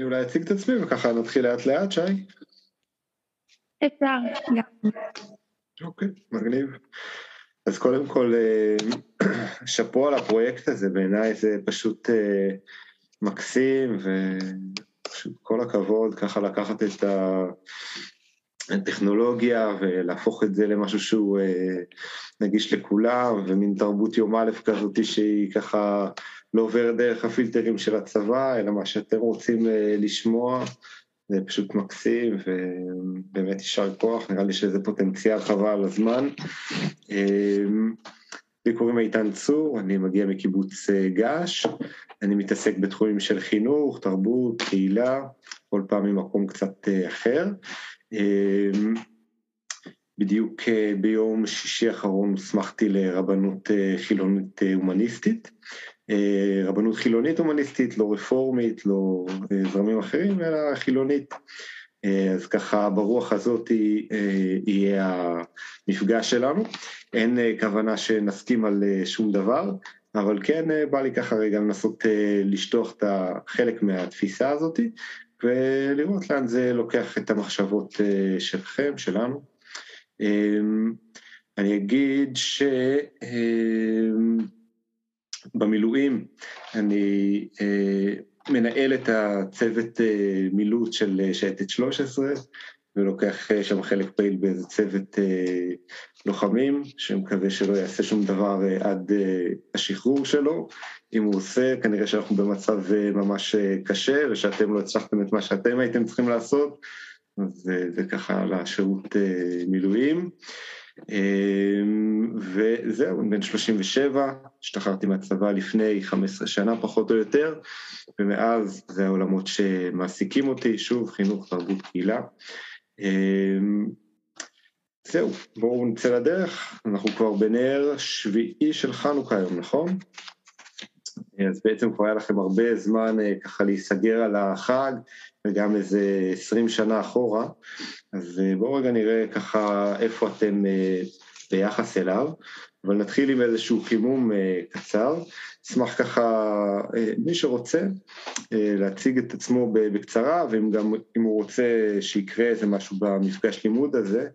אני אולי אציג את עצמי וככה נתחיל לאט לאט, שי. אפשר גם. אוקיי, מגניב. אז קודם כל, אה, שאפו על הפרויקט הזה, בעיניי זה פשוט אה, מקסים, ופשוט כל הכבוד ככה לקחת את הטכנולוגיה ולהפוך את זה למשהו שהוא אה, נגיש לכולם, ומין תרבות יום א' כזאת שהיא ככה לא עוברת דרך הפילטרים של הצבא, אלא מה שאתם רוצים לשמוע. זה פשוט מקסים ובאמת יישר כוח, נראה לי שזה פוטנציאל חבל על הזמן. אמ, לי קוראים איתן צור, אני מגיע מקיבוץ אה, געש, אני מתעסק בתחומים של חינוך, תרבות, קהילה, כל פעם ממקום קצת אה, אחר. אמ, בדיוק אה, ביום שישי האחרון הוסמכתי לרבנות חילונית הומניסטית. אה, רבנות חילונית הומניסטית, לא רפורמית, לא אה, זרמים אחרים, אלא חילונית. אה, אז ככה ברוח הזאת יהיה המפגש שלנו. אין כוונה שנסכים על שום דבר, אבל כן בא לי ככה רגע לנסות לשטוח את חלק מהתפיסה הזאת, ולראות לאן זה לוקח את המחשבות שלכם, שלנו. אני אגיד ש... במילואים אני אה, מנהל את הצוות אה, מילוט של אה, שייטת 13 ולוקח אה, שם חלק פעיל באיזה צוות אה, לוחמים שמקווה שלא יעשה שום דבר אה, עד אה, השחרור שלו. אם הוא עושה, כנראה שאנחנו במצב אה, ממש אה, קשה ושאתם לא הצלחתם את מה שאתם הייתם צריכים לעשות, אז אה, זה ככה לשירות מילואים. אמ, וזהו, אני בן 37, השתחררתי מהצבא לפני 15 שנה פחות או יותר, ומאז זה העולמות שמעסיקים אותי, שוב, חינוך, תרבות, קהילה. אמ, זהו, בואו נצא לדרך, אנחנו כבר בנר שביעי של חנוכה היום, נכון? אז בעצם כבר היה לכם הרבה זמן אה, ככה להיסגר על החג, וגם איזה 20 שנה אחורה, אז אה, בואו רגע נראה ככה איפה אתם אה, ביחס אליו, אבל נתחיל עם איזשהו חימום קצר. אשמח ככה, מי שרוצה, להציג את עצמו בקצרה, ואם גם, אם הוא רוצה שיקרה איזה משהו במפגש לימוד הזה,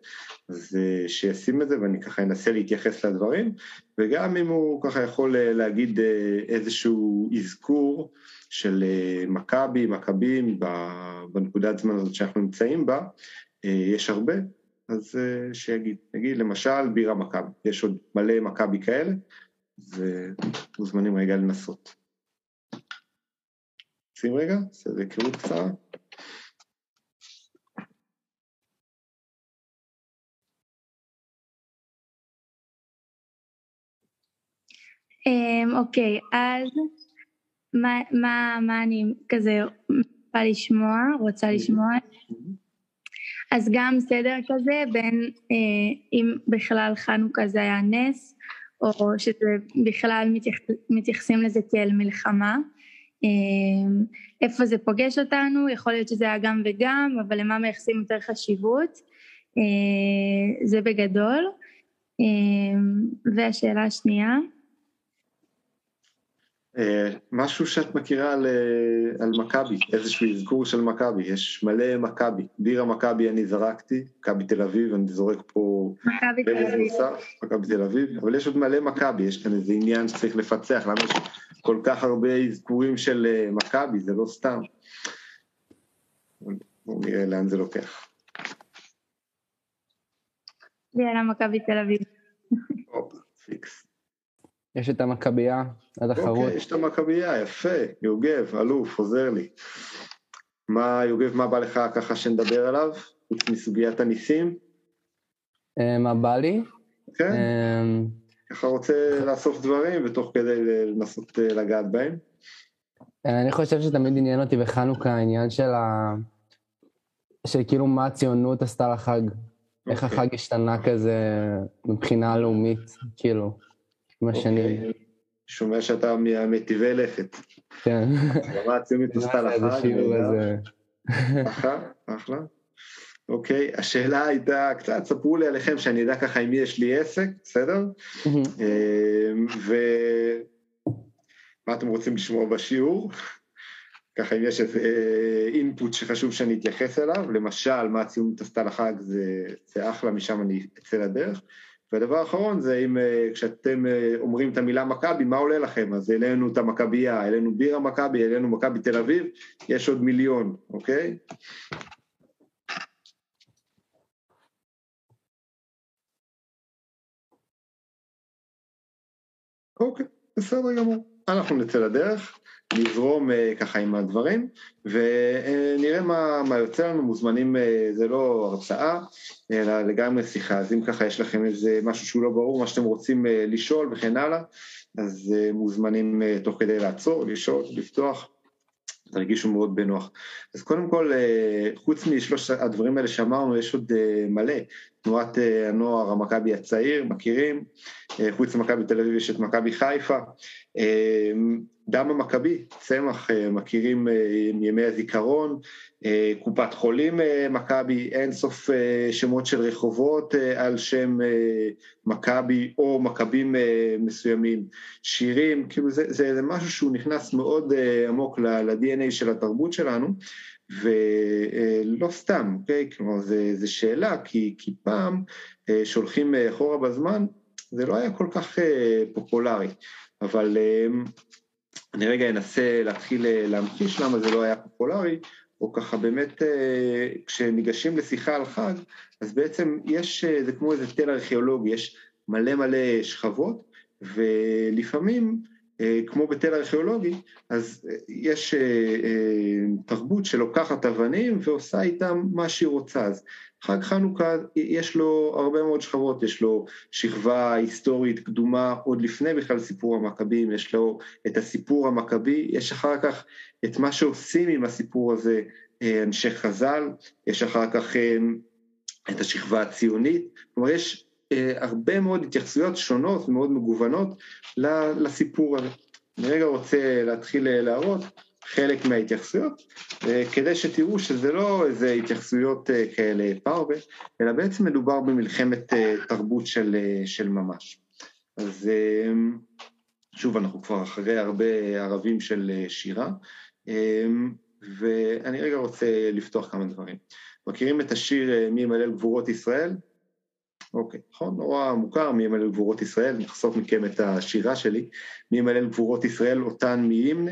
אז שישים את זה ואני ככה אנסה להתייחס לדברים, וגם אם הוא ככה יכול להגיד איזשהו אזכור של מכבי, מכבים, בנקודת זמן הזאת שאנחנו נמצאים בה, יש הרבה, אז שיגיד, נגיד למשל בירה מכבי, יש עוד מלא מכבי כאלה, ומוזמנים רגע לנסות. שים רגע, עושה איזה היכרות קצרה. אמ, אוקיי, אז מה, מה, מה אני כזה בא לשמוע, רוצה לשמוע? אז גם סדר כזה בין אה, אם בכלל חנוכה זה היה נס, או שזה בכלל מתייח, מתייחסים לזה כאל מלחמה. אה, איפה זה פוגש אותנו, יכול להיות שזה היה גם וגם, אבל למה מייחסים יותר חשיבות, אה, זה בגדול. אה, והשאלה השנייה, משהו שאת מכירה על, אה, על מכבי, איזשהו אזכור של מכבי, יש מלא מכבי, בירה מכבי אני זרקתי, מכבי תל אביב, אני זורק פה... מכבי תל אביב. מכבי תל אביב, אבל יש עוד מלא מכבי, יש כאן איזה עניין שצריך לפצח, למה יש כל כך הרבה אזכורים של אה, מכבי, זה לא סתם. בואו נראה לאן זה לוקח. יאללה, מכבי תל אביב. פיקס. יש את המכבייה, התחרות. אוקיי, יש את המכבייה, יפה, יוגב, אלוף, עוזר לי. מה, יוגב, מה בא לך ככה שנדבר עליו, חוץ מסוגיית הניסים? אה, מה בא לי? כן, אה, ככה רוצה לאסוף דברים ותוך כדי לנסות אה, לגעת בהם. אני חושב שתמיד עניין אותי בחנוכה העניין של ה... של כאילו מה הציונות עשתה לחג. איך אוקיי. החג השתנה כזה מבחינה לאומית, כאילו. עם השנים. אוקיי. שומע שאתה מטיבי לכת. כן. מה הציונית עשתה לך? אחלה, אחלה. אוקיי, השאלה הייתה, קצת ספרו לי עליכם שאני אדע ככה עם מי יש לי עסק, בסדר? אמ, ומה אתם רוצים לשמוע בשיעור? ככה אם יש איזה אינפוט שחשוב שאני אתייחס אליו, למשל מה הציונות עשתה לחג זה, זה אחלה, משם אני אצא לדרך. והדבר האחרון זה אם כשאתם אומרים את המילה מכבי, מה עולה לכם? אז העלינו את המכבייה, העלינו בירה מכבי, העלינו מכבי תל אביב, יש עוד מיליון, אוקיי? אוקיי, בסדר גמור. אנחנו נצא לדרך, נזרום ככה עם הדברים, ונראה מה, מה יוצא לנו, מוזמנים, זה לא הרצאה, אלא לגמרי שיחה, אז אם ככה יש לכם איזה משהו שהוא לא ברור, מה שאתם רוצים לשאול וכן הלאה, אז מוזמנים תוך כדי לעצור, לשאול, לפתוח. תרגישו מאוד בנוח. אז קודם כל, חוץ משלוש הדברים האלה שאמרנו, יש עוד מלא. תנועת הנוער המכבי הצעיר, מכירים? חוץ ממכבי תל אביב יש את מכבי חיפה. דם המכבי, צמח, מכירים מימי הזיכרון, קופת חולים מכבי, אין סוף שמות של רחובות על שם מכבי או מכבים מסוימים, שירים, כאילו זה, זה, זה משהו שהוא נכנס מאוד עמוק ל-DNA של התרבות שלנו, ולא סתם, אוקיי? כלומר, זו שאלה, כי, כי פעם שהולכים אחורה בזמן, זה לא היה כל כך פופולרי, אבל אני רגע אנסה להתחיל להמחיש למה זה לא היה פופולרי, או ככה באמת כשניגשים לשיחה על חג, אז בעצם יש, זה כמו איזה תל ארכיאולוגי, יש מלא מלא שכבות, ולפעמים, כמו בתל ארכיאולוגי, אז יש תרבות שלוקחת אבנים ועושה איתם מה שהיא רוצה. אז חג חנוכה יש לו הרבה מאוד שכבות, יש לו שכבה היסטורית קדומה עוד לפני בכלל סיפור המכבים, יש לו את הסיפור המכבי, יש אחר כך את מה שעושים עם הסיפור הזה אנשי חז"ל, יש אחר כך את השכבה הציונית, כלומר יש הרבה מאוד התייחסויות שונות ומאוד מגוונות לסיפור הזה. אני רגע רוצה להתחיל להראות חלק מההתייחסויות, כדי שתראו שזה לא איזה התייחסויות כאלה פרווה, אלא בעצם מדובר במלחמת תרבות של, של ממש. אז שוב, אנחנו כבר אחרי הרבה ערבים של שירה, ואני רגע רוצה לפתוח כמה דברים. מכירים את השיר מי ימלל גבורות ישראל? אוקיי, נכון, נורא מוכר, מי ימלל גבורות ישראל, נחשוף מכם את השירה שלי, מי ימלל גבורות ישראל, אותן מי ימנה.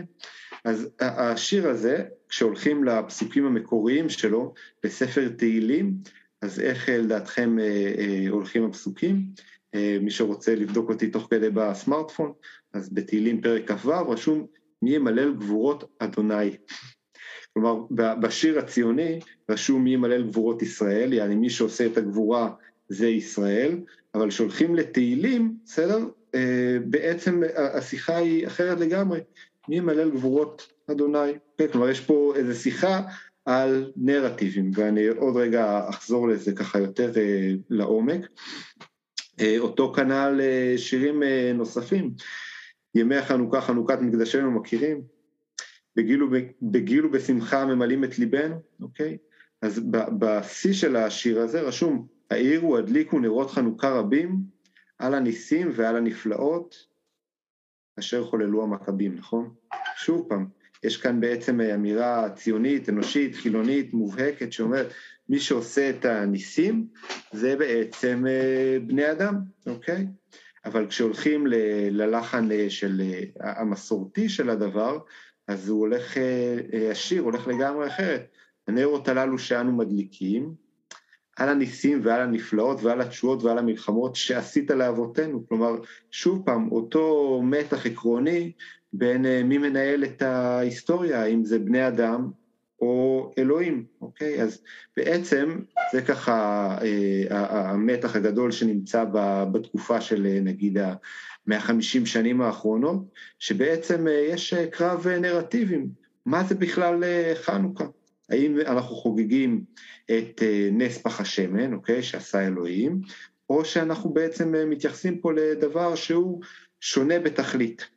אז השיר הזה, כשהולכים לפסוקים המקוריים שלו, בספר תהילים, אז איך לדעתכם הולכים הפסוקים? מי שרוצה לבדוק אותי תוך כדי בסמארטפון, אז בתהילים פרק כ"ו רשום מי ימלל גבורות אדוני. כלומר, בשיר הציוני רשום מי ימלל גבורות ישראל, יעני מי שעושה את הגבורה זה ישראל, אבל כשהולכים לתהילים, בסדר? בעצם השיחה היא אחרת לגמרי. מי ימלל גבורות אדוני? כן, כלומר, יש פה איזו שיחה על נרטיבים, ואני עוד רגע אחזור לזה ככה יותר לעומק. אותו כנ"ל שירים נוספים. ימי החנוכה, חנוכת מקדשנו מכירים? בגיל ובשמחה ממלאים את ליבנו, אוקיי? אז בשיא של השיר הזה רשום, האירו, הדליקו נרות חנוכה רבים על הניסים ועל הנפלאות אשר חוללו המכבים, נכון? שוב פעם, יש כאן בעצם אמירה ציונית, אנושית, חילונית, מובהקת, שאומרת, מי שעושה את הניסים זה בעצם בני אדם, אוקיי? אבל כשהולכים ללחן של המסורתי של הדבר, אז הוא הולך, השיר הולך לגמרי אחרת. הנרות הללו שאנו מדליקים, על הניסים ועל הנפלאות ועל התשועות ועל המלחמות שעשית לאבותינו. כלומר, שוב פעם, אותו מתח עקרוני בין מי מנהל את ההיסטוריה, אם זה בני אדם או אלוהים, אוקיי? אז בעצם זה ככה המתח הגדול שנמצא בתקופה של נגיד ה-150 שנים האחרונות, שבעצם יש קרב נרטיבים. מה זה בכלל חנוכה? האם אנחנו חוגגים את נס פח השמן, אוקיי, שעשה אלוהים, או שאנחנו בעצם מתייחסים פה לדבר שהוא שונה בתכלית.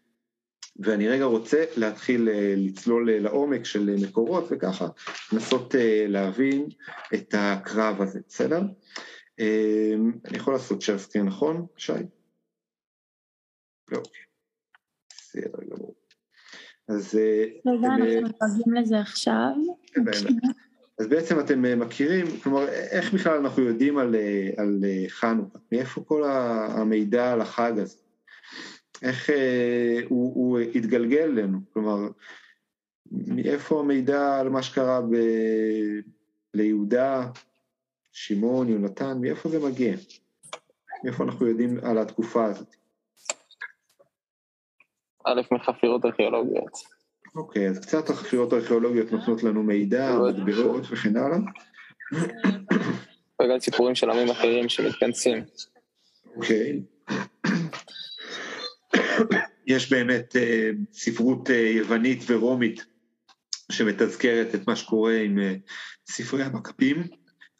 ואני רגע רוצה להתחיל לצלול לעומק של מקורות וככה לנסות להבין את הקרב הזה, בסדר? אני יכול לעשות share נכון, שי? לא, אוקיי. בסדר גמור. אז... רגע, אנחנו מתרגלים לזה עכשיו. אז בעצם אתם מכירים, כלומר, איך בכלל אנחנו יודעים על, על חנוכה? מאיפה כל המידע על החג הזה? איך הוא, הוא התגלגל אלינו? כלומר, מאיפה המידע על מה שקרה ב... ליהודה, שמעון, יונתן, מאיפה זה מגיע? מאיפה אנחנו יודעים על התקופה הזאת? א', מחפירות ארכיאולוגיות. אוקיי, אז קצת החפירות הארכיאולוגיות נותנות לנו מידע, מטבעות וכן הלאה. וגם סיפורים של עמים אחרים שמתכנסים. אוקיי. יש באמת אה, ספרות אה, יוונית ורומית שמתזכרת את מה שקורה עם אה, ספרי המכבים,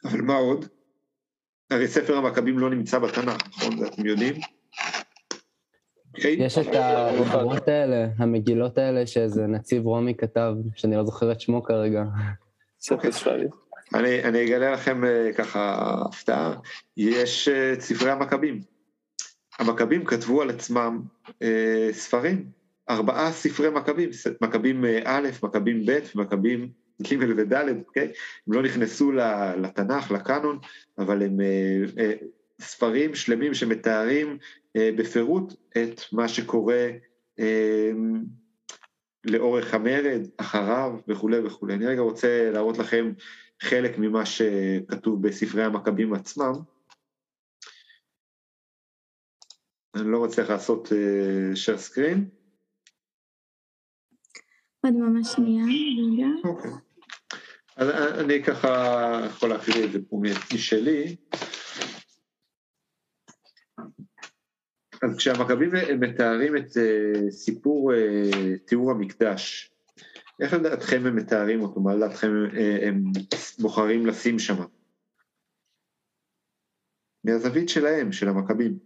אבל מה עוד? הרי ספר המכבים לא נמצא בתנ"ך, נכון? זה אתם יודעים? אוקיי. יש את המקומות האלה, המגילות האלה שאיזה נציב רומי כתב, שאני לא זוכר את שמו כרגע. אוקיי. אני, אני אגלה לכם uh, ככה הפתעה, יש את uh, ספרי המכבים. המכבים כתבו על עצמם uh, ספרים, ארבעה ספרי מכבים, מכבים א', מכבים ב' ומכבים ג' וד', אוקיי? הם לא נכנסו לתנ"ך, לקאנון, אבל הם uh, uh, ספרים שלמים שמתארים אה, בפירוט את מה שקורה אה, לאורך המרד, אחריו וכולי וכולי. אני רגע רוצה להראות לכם חלק ממה שכתוב בספרי המכבים עצמם. אני לא מצליח לעשות uh, share screen. עוד ממש שנייה, רגע. אוקיי. אז אני ככה יכול להקריא את זה פה משלי. אז כשהמכבים מתארים את uh, סיפור uh, תיאור המקדש, איך לדעתכם הם מתארים אותו? מה לדעתכם uh, הם בוחרים לשים שם? מהזווית שלהם, של המכבים.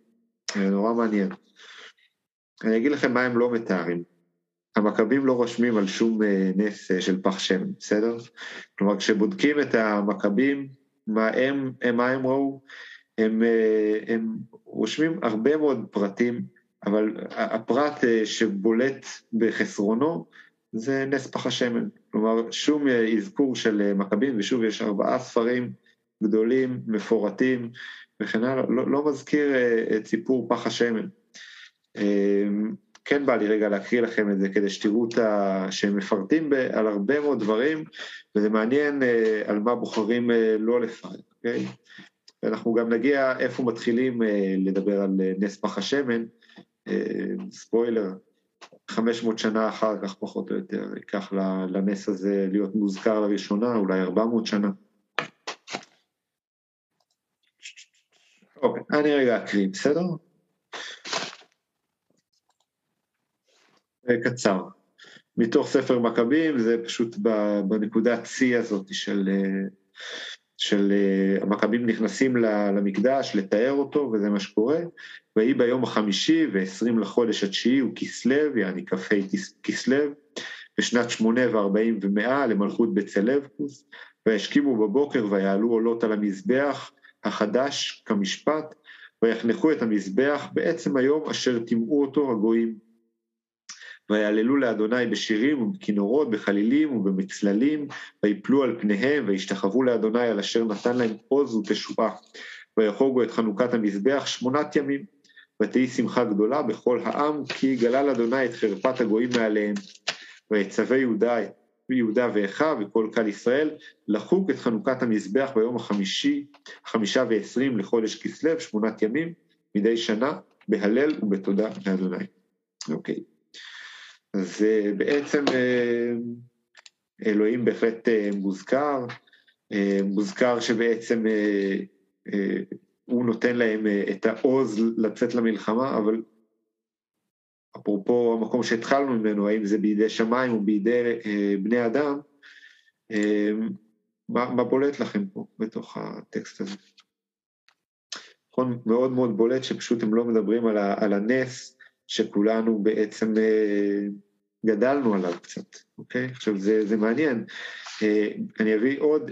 זה נורא מעניין. אני אגיד לכם מה הם לא מתארים. המכבים לא רושמים על שום נס של פח שמן, בסדר? כלומר, כשבודקים את המכבים, מה הם, מה הם ראו, הם, אה, הם רושמים הרבה מאוד פרטים, אבל הפרט אה, שבולט בחסרונו זה נס פח השמן. כלומר, שום אה, אזכור של מכבים, ושוב, יש ארבעה ספרים גדולים, מפורטים וכן הלאה, לא, לא מזכיר את סיפור פח השמן. כן בא לי רגע להקריא לכם את זה כדי שתראו את ה... שהם מפרטים ב... על הרבה מאוד דברים, וזה מעניין על מה בוחרים לא לפרט, אוקיי? ואנחנו גם נגיע איפה מתחילים אה, לדבר על אה, נס פח השמן, אה, ספוילר, 500 שנה אחר כך פחות או יותר ייקח לנס הזה להיות מוזכר לראשונה, אולי 400 שנה. אוקיי, אני רגע אקריא, בסדר? קצר. מתוך ספר מכבים, זה פשוט בנקודת שיא הזאת של של uh, המכבים נכנסים למקדש, לתאר אותו, וזה מה שקורה. ויהי ביום החמישי ועשרים לחודש התשיעי הוא כסלו, יעני כ"ה כסלו, בשנת שמונה וארבעים ומאה למלכות בצלבקוס, וישכימו בבוקר ויעלו עולות על המזבח החדש כמשפט, ויחנכו את המזבח בעצם היום אשר טימאו אותו הגויים. ויעללו לאדוני בשירים ובכינורות, בחלילים ובמצללים, ויפלו על פניהם, וישתחוו לאדוני על אשר נתן להם עוז ותשועה. ויחוגו את חנוכת המזבח שמונת ימים. ותהי שמחה גדולה בכל העם, כי גלל אדוני את חרפת הגויים מעליהם. ויצווה יהודה, יהודה ואחיו וכל קהל ישראל, לחוק את חנוכת המזבח ביום החמישי, חמישה ועשרים לחודש כסלו, שמונת ימים, מדי שנה, בהלל ובתודה לאדוני. אוקיי. Okay. אז בעצם אה, אלוהים בהחלט אה, מוזכר, אה, מוזכר שבעצם הוא נותן להם את העוז לצאת למלחמה, אבל אפרופו המקום שהתחלנו ממנו, האם זה בידי שמיים או בידי בני אדם, מה, מה בולט לכם פה בתוך הטקסט הזה? נכון, מאוד מאוד בולט שפשוט הם לא מדברים על, ה, על הנס, שכולנו בעצם אה, גדלנו עליו קצת, אוקיי? עכשיו זה, זה מעניין. אה, אני אביא עוד,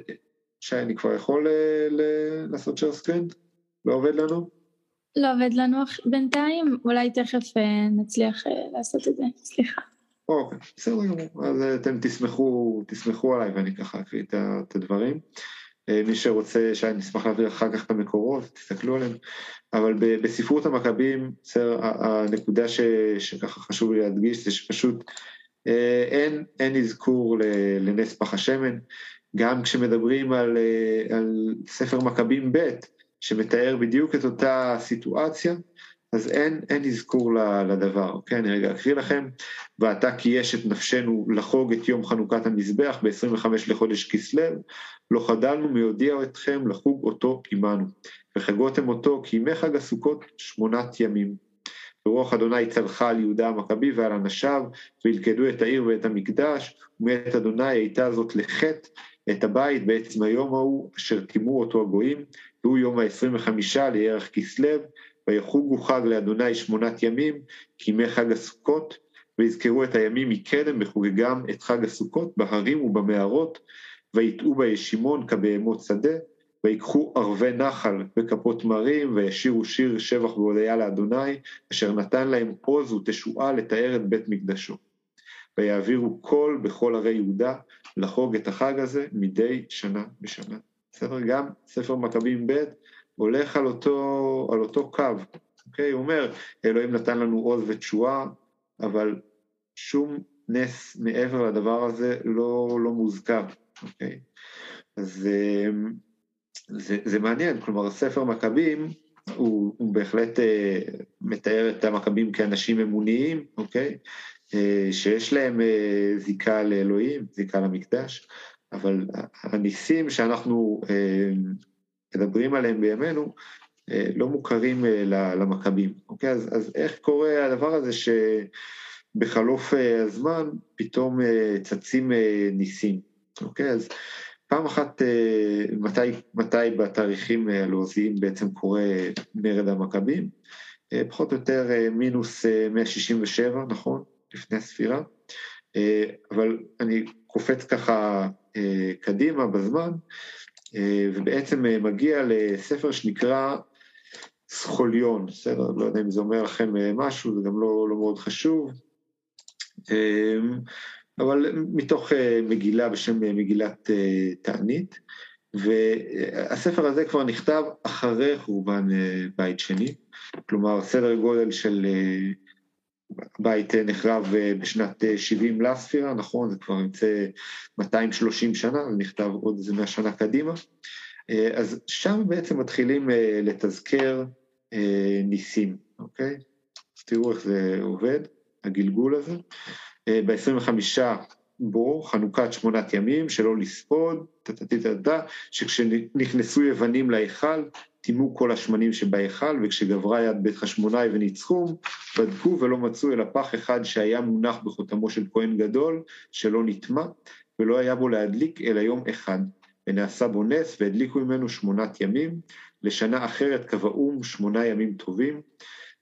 שי, אני כבר יכול אה, ל- לעשות שייר סקרין? לא עובד לנו? לא עובד לנו בינתיים, אולי תכף נצליח לעשות את זה, סליחה. אוקיי, בסדר גמור, אז אתם תסמכו, תסמכו עליי ואני ככה אקריא את הדברים. מי שרוצה שאני אשמח להעביר אחר כך את המקורות, תסתכלו עליהם. אבל בספרות המכבים, הנקודה ש, שככה חשוב לי להדגיש זה שפשוט אה, אין, אין אזכור לנס פח השמן, גם כשמדברים על, אה, על ספר מכבים ב', שמתאר בדיוק את אותה סיטואציה, אז אין, אין אזכור לדבר, אוקיי? אני רגע אקריא לכם. ועתה כי יש את נפשנו לחוג את יום חנוכת המזבח ב-25 לחודש כסלו, לא חדלנו מיודיע אתכם לחוג אותו עמנו, וחגותם אותו כימי חג הסוכות שמונת ימים. ורוח אדוני צלחה על יהודה המכבי ועל אנשיו, וילכדו את העיר ואת המקדש, ומאת אדוני הייתה זאת לחטא את הבית בעצם היום ההוא, אשר טימאו אותו הגויים, והוא יום ה-25 לירח כסלו, ויחוגו חג לאדוני שמונת ימים, כימי חג הסוכות, ויזכרו את הימים מקדם בחוגגם את חג הסוכות בהרים ובמערות, ויטעו בישימון כבהמות שדה, ויקחו ערבי נחל וכפות מרים, וישירו שיר שבח והודיה לאדוני, אשר נתן להם עוז ותשועה לתאר את בית מקדשו. ויעבירו קול בכל ערי יהודה לחוג את החג הזה מדי שנה בשנה. בסדר? גם ספר מכבים ב' הולך על אותו, על אותו קו, אוקיי? הוא אומר, אלוהים נתן לנו עוז ותשועה, אבל שום נס מעבר לדבר הזה לא, לא מוזכר, אוקיי? אז אמ, זה, זה מעניין, כלומר ספר מכבים הוא, הוא בהחלט אה, מתאר את המכבים כאנשים אמוניים, אוקיי? אה, שיש להם אה, זיקה לאלוהים, זיקה למקדש, אבל הניסים שאנחנו אה, מדברים עליהם בימינו, אה, לא מוכרים אה, למכבים, אוקיי? אז, אז איך קורה הדבר הזה שבחלוף אה, הזמן פתאום צצים ניסים, אוקיי? אז פעם אחת, מתי, מתי בתאריכים הלועזיים בעצם קורה מרד המכבים? פחות או יותר מינוס 167, נכון? לפני הספירה. אבל אני קופץ ככה קדימה בזמן, ובעצם אה, מגיע לספר שנקרא סחוליון, בסדר? לא יודע אם זה אומר לכם אה, משהו, זה גם לא, לא מאוד חשוב. אבל מתוך מגילה בשם מגילת תענית, והספר הזה כבר נכתב אחרי חורבן בית שני, כלומר סדר גודל של הבית נחרב בשנת 70 לספירה, נכון? זה כבר יוצא 230 שנה, זה נכתב עוד איזה 100 שנה קדימה. אז שם בעצם מתחילים לתזכר ניסים, אוקיי? אז תראו איך זה עובד, הגלגול הזה. ב-25 בו, חנוכת שמונת ימים, שלא לספוד, טטטטטה, שכשנכנסו יוונים להיכל, טימאו כל השמנים שבהיכל, וכשגברה יד בית חשמונאי וניצחום, בדקו ולא מצאו אלא פח אחד שהיה מונח בחותמו של כהן גדול, שלא נטמע, ולא היה בו להדליק אלא יום אחד. ונעשה בו נס, והדליקו ממנו שמונת ימים, לשנה אחרת קבעום שמונה ימים טובים,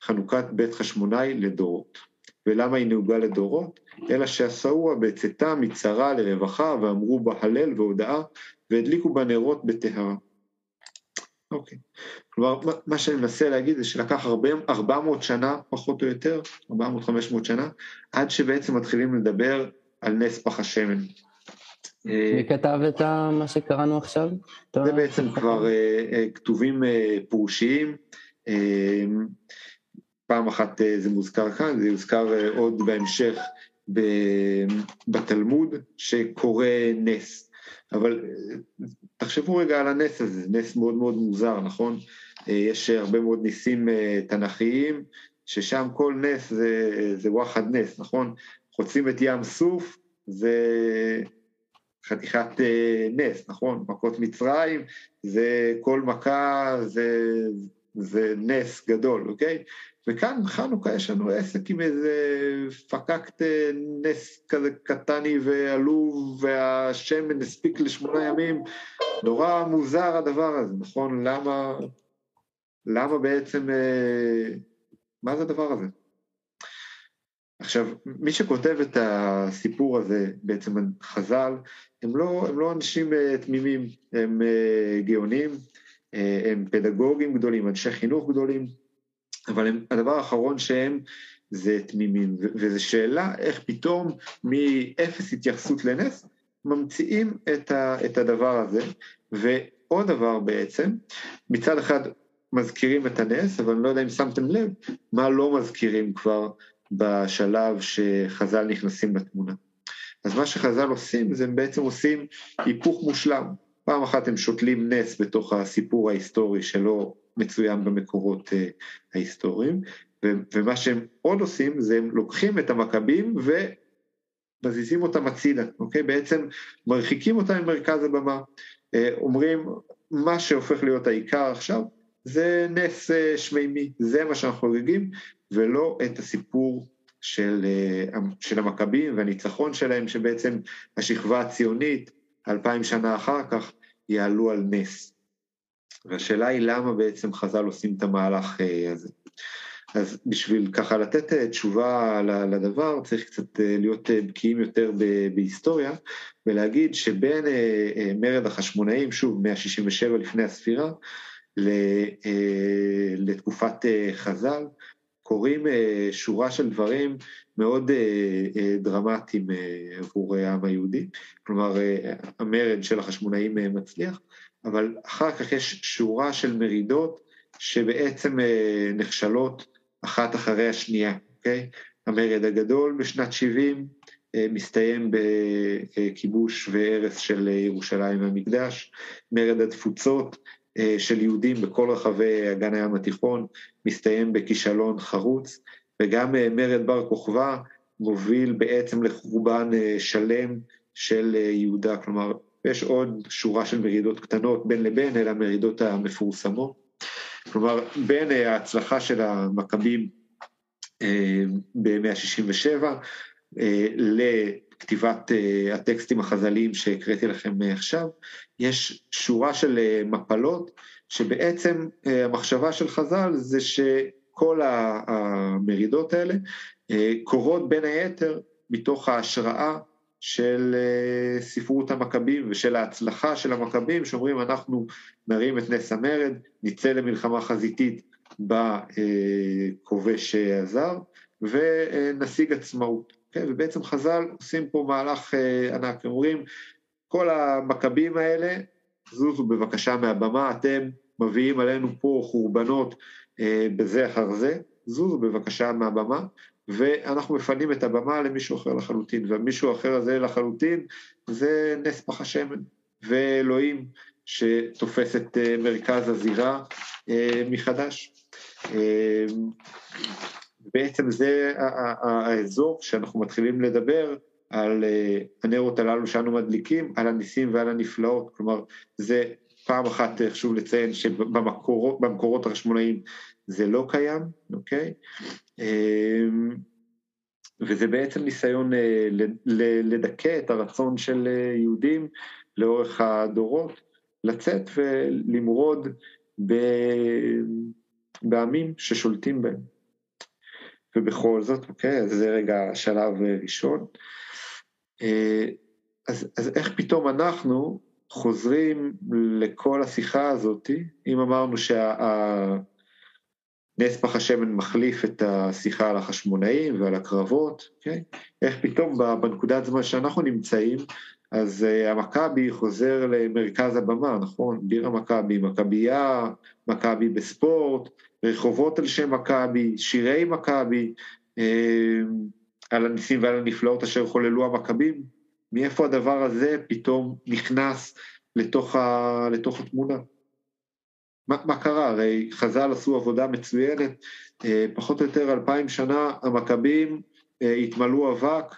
חנוכת בית חשמונאי לדורות. ולמה היא נהוגה לדורות? אלא שעשאוה בצאתה מצרה לרווחה, ואמרו בה הלל והודאה, והדליקו בה נרות בטהרה. אוקיי. כלומר, מה שאני מנסה להגיד זה שלקח 400 שנה, פחות או יותר, 400-500 שנה, עד שבעצם מתחילים לדבר על נס פח השמן. מי כתב את מה שקראנו עכשיו? זה בעצם כבר אה, אה, כתובים אה, פרושיים. פעם אחת זה מוזכר כאן, זה יוזכר עוד בהמשך בתלמוד, שקורא נס. אבל תחשבו רגע על הנס הזה, נס מאוד מאוד מוזר, נכון? יש הרבה מאוד ניסים אה, תנכיים, ששם כל נס זה, זה וואחד נס, נכון? חוצים את ים סוף, זה חתיכת אה, נס, נכון? מכות מצרים, זה כל מכה, זה, זה נס גדול, אוקיי? וכאן בחנוכה יש לנו עסק עם איזה פקקט נס כזה קטני ועלוב, והשמן הספיק לשמונה ימים. נורא מוזר הדבר הזה, נכון? למה, למה בעצם, אה, מה זה הדבר הזה? עכשיו, מי שכותב את הסיפור הזה, בעצם חז"ל, הם לא, הם לא אנשים אה, תמימים, הם אה, גאונים, הם פדגוגים גדולים, אנשי חינוך גדולים, אבל הם, הדבר האחרון שהם זה תמימים, וזו שאלה איך פתאום מאפס התייחסות לנס, ממציאים את, ה- את הדבר הזה, ועוד דבר בעצם, מצד אחד מזכירים את הנס, אבל אני לא יודע אם שמתם לב, מה לא מזכירים כבר בשלב שחז"ל נכנסים לתמונה. אז מה שחז"ל עושים, זה הם בעצם עושים היפוך מושלם. פעם אחת הם שותלים נס בתוך הסיפור ההיסטורי שלא מצוין במקורות uh, ההיסטוריים, ומה שהם עוד עושים זה הם לוקחים את המכבים ומזיזים אותם הצידה, אוקיי? בעצם מרחיקים אותם ממרכז הבמה. Uh, אומרים, מה שהופך להיות העיקר עכשיו זה נס uh, שמימי, זה מה שאנחנו חוגגים, ולא את הסיפור של, של המכבים והניצחון שלהם, שבעצם השכבה הציונית, אלפיים שנה אחר כך, יעלו על נס. והשאלה היא למה בעצם חז"ל עושים את המהלך הזה. אז בשביל ככה לתת תשובה לדבר צריך קצת להיות בקיאים יותר בהיסטוריה ולהגיד שבין מרד החשמונאים, שוב 167 לפני הספירה, לתקופת חז"ל, קורים שורה של דברים מאוד דרמטיים עבור העם היהודי, כלומר המרד של החשמונאים מצליח, אבל אחר כך יש שורה של מרידות שבעצם נכשלות אחת אחרי השנייה, אוקיי? המרד הגדול בשנת 70 מסתיים בכיבוש והרס של ירושלים והמקדש, מרד התפוצות של יהודים בכל רחבי אגן הים התיכון מסתיים בכישלון חרוץ, וגם מרד בר כוכבא מוביל בעצם לחורבן שלם של יהודה, כלומר ויש עוד שורה של מרידות קטנות בין לבין, אלה המרידות המפורסמות. כלומר, בין ההצלחה של המכבים ב-167 לכתיבת הטקסטים החז"ליים שהקראתי לכם עכשיו, יש שורה של מפלות שבעצם המחשבה של חז"ל זה שכל המרידות האלה קורות בין היתר מתוך ההשראה של ספרות המכבים ושל ההצלחה של המכבים שאומרים אנחנו נרים את נס המרד, נצא למלחמה חזיתית בכובש הזר ונשיג עצמאות. כן? ובעצם חז"ל עושים פה מהלך ענק, אומרים כל המכבים האלה זוזו בבקשה מהבמה, אתם מביאים עלינו פה חורבנות בזה אחר זה, זוזו בבקשה מהבמה, ואנחנו מפנים את הבמה למישהו אחר לחלוטין, והמישהו אחר הזה לחלוטין זה נס פח השמן, ואלוהים שתופס את מרכז הזירה מחדש. בעצם זה האזור שאנחנו מתחילים לדבר על הנרות הללו שאנו מדליקים, על הניסים ועל הנפלאות, כלומר זה פעם אחת חשוב לציין שבמקורות החשמונאים זה לא קיים, אוקיי? וזה בעצם ניסיון לדכא את הרצון של יהודים לאורך הדורות לצאת ולמרוד בעמים ששולטים בהם. ובכל זאת, אוקיי, אז זה רגע שלב ראשון. אז, אז איך פתאום אנחנו חוזרים לכל השיחה הזאת, אם אמרנו שה... נס פח השמן מחליף את השיחה על החשמונאים ועל הקרבות, כן? איך פתאום בנקודת זמן שאנחנו נמצאים, אז uh, המכבי חוזר למרכז הבמה, נכון? ביר המכבי, מכבייה, מכבי בספורט, רחובות על שם מכבי, שירי מכבי, אה, על הניסים ועל הנפלאות אשר חוללו המכבים, מאיפה הדבר הזה פתאום נכנס לתוך, ה, לתוך התמונה? מה, מה קרה? הרי חז"ל עשו עבודה מצוינת, אה, פחות או יותר אלפיים שנה המכבים אה, התמלאו אבק,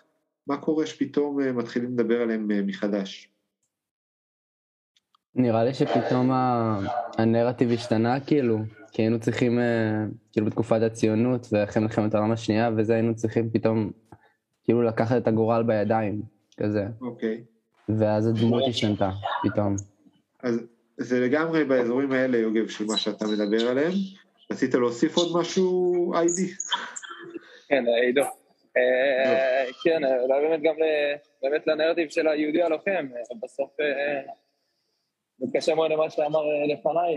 מה קורה שפתאום אה, מתחילים לדבר עליהם מחדש? נראה לי שפתאום הנרטיב השתנה כאילו, כי היינו צריכים, כאילו בתקופת הציונות ואחרי מלחמת העולם השנייה וזה היינו צריכים פתאום כאילו לקחת את הגורל בידיים, כזה. אוקיי. ואז הדמות השתנתה פתאום. אז זה לגמרי באזורים האלה, יוגב, של מה שאתה מדבר עליהם. רצית להוסיף עוד משהו, איידי? כן, עידו. כן, אולי באמת גם באמת לנרטיב של היהודי הלוחם, בסוף מתקשר מאוד למה שאמר לפניי,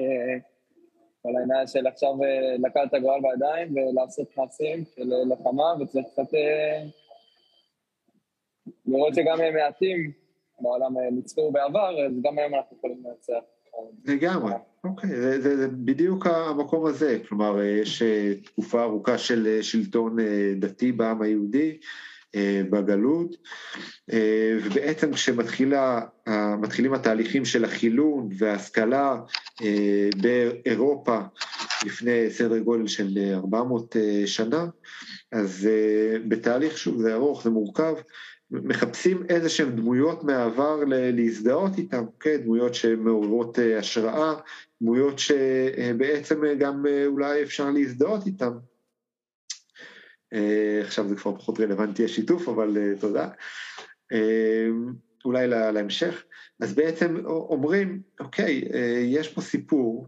כל העניין של עכשיו לקחת את הגורל בידיים ולעשות מעשים של לוחמה, וצריך קצת לראות שגם מעטים בעולם ניצחו בעבר, אז גם היום אנחנו יכולים לנצח. לגמרי, אוקיי, זה, זה, זה בדיוק המקום הזה, כלומר יש תקופה ארוכה של שלטון דתי בעם היהודי, בגלות, ובעצם כשמתחילים התהליכים של החילון וההשכלה באירופה לפני סדר גודל של 400 שנה, אז בתהליך, שוב, זה ארוך, זה מורכב, מחפשים איזה שהן דמויות מהעבר להזדהות איתן, כן, דמויות שמעוררות השראה, דמויות שבעצם גם אולי אפשר להזדהות איתן. עכשיו זה כבר פחות רלוונטי השיתוף, אבל תודה. אולי להמשך. אז בעצם אומרים, אוקיי, יש פה סיפור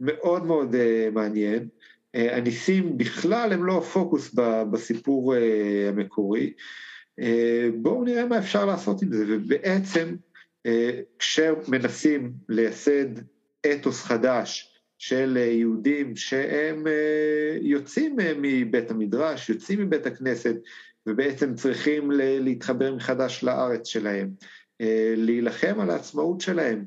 מאוד מאוד מעניין, הניסים בכלל הם לא הפוקוס בסיפור המקורי, בואו נראה מה אפשר לעשות עם זה, ובעצם כשמנסים לייסד אתוס חדש של יהודים שהם יוצאים מבית המדרש, יוצאים מבית הכנסת, ובעצם צריכים להתחבר מחדש לארץ שלהם, להילחם על העצמאות שלהם,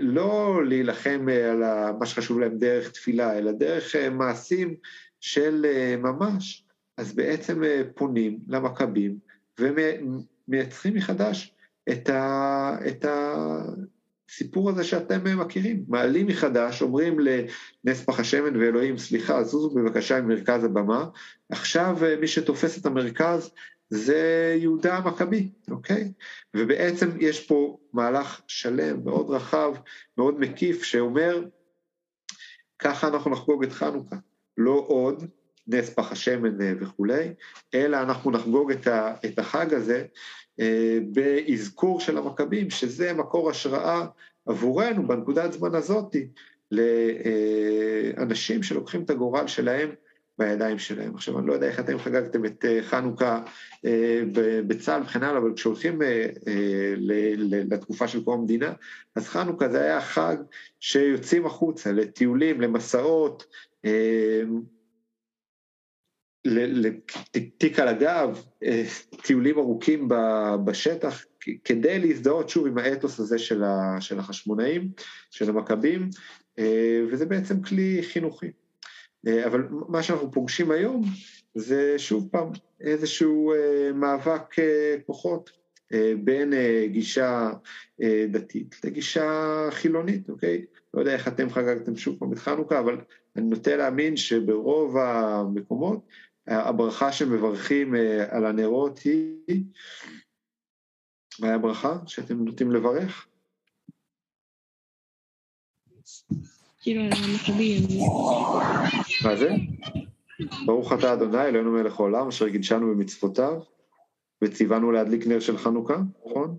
לא להילחם על מה שחשוב להם דרך תפילה, אלא דרך מעשים של ממש, אז בעצם פונים למכבים ומייצרים מחדש את, ה, את הסיפור הזה שאתם מכירים. מעלים מחדש, אומרים לנס פח השמן ואלוהים, סליחה, זוזו בבקשה ממרכז הבמה, עכשיו מי שתופס את המרכז זה יהודה המכבי, אוקיי? ובעצם יש פה מהלך שלם, מאוד רחב, מאוד מקיף, שאומר, ככה אנחנו נחגוג את חנוכה, לא עוד, נס פח השמן וכולי, אלא אנחנו נחגוג את, החג הזה אה, באזכור של המכבים, שזה מקור השראה עבורנו בנקודת זמן הזאתי, לאנשים שלוקחים את הגורל שלהם בידיים שלהם. עכשיו, אני לא יודע איך אתם חגגתם את חנוכה בצה"ל וכן הלאה, אבל כשהולכים לתקופה של קום המדינה, אז חנוכה זה היה חג שיוצאים החוצה לטיולים, למסעות, תיק על הגב, טיולים ארוכים בשטח, כדי להזדהות שוב עם האתוס הזה של החשמונאים, של המכבים, וזה בעצם כלי חינוכי. אבל מה שאנחנו פוגשים היום זה שוב פעם איזשהו מאבק כוחות בין גישה דתית לגישה חילונית, אוקיי? לא יודע איך אתם חגגתם שוב פעם את חנוכה, אבל אני נוטה להאמין שברוב המקומות הברכה שמברכים על הנרות היא, מהי הברכה שאתם נוטים לברך? כאילו, המכבים. מה זה? ברוך אתה אדוני, אלוהינו מלך העולם, אשר קידשנו במצוותיו, וציוונו להדליק נר של חנוכה, נכון?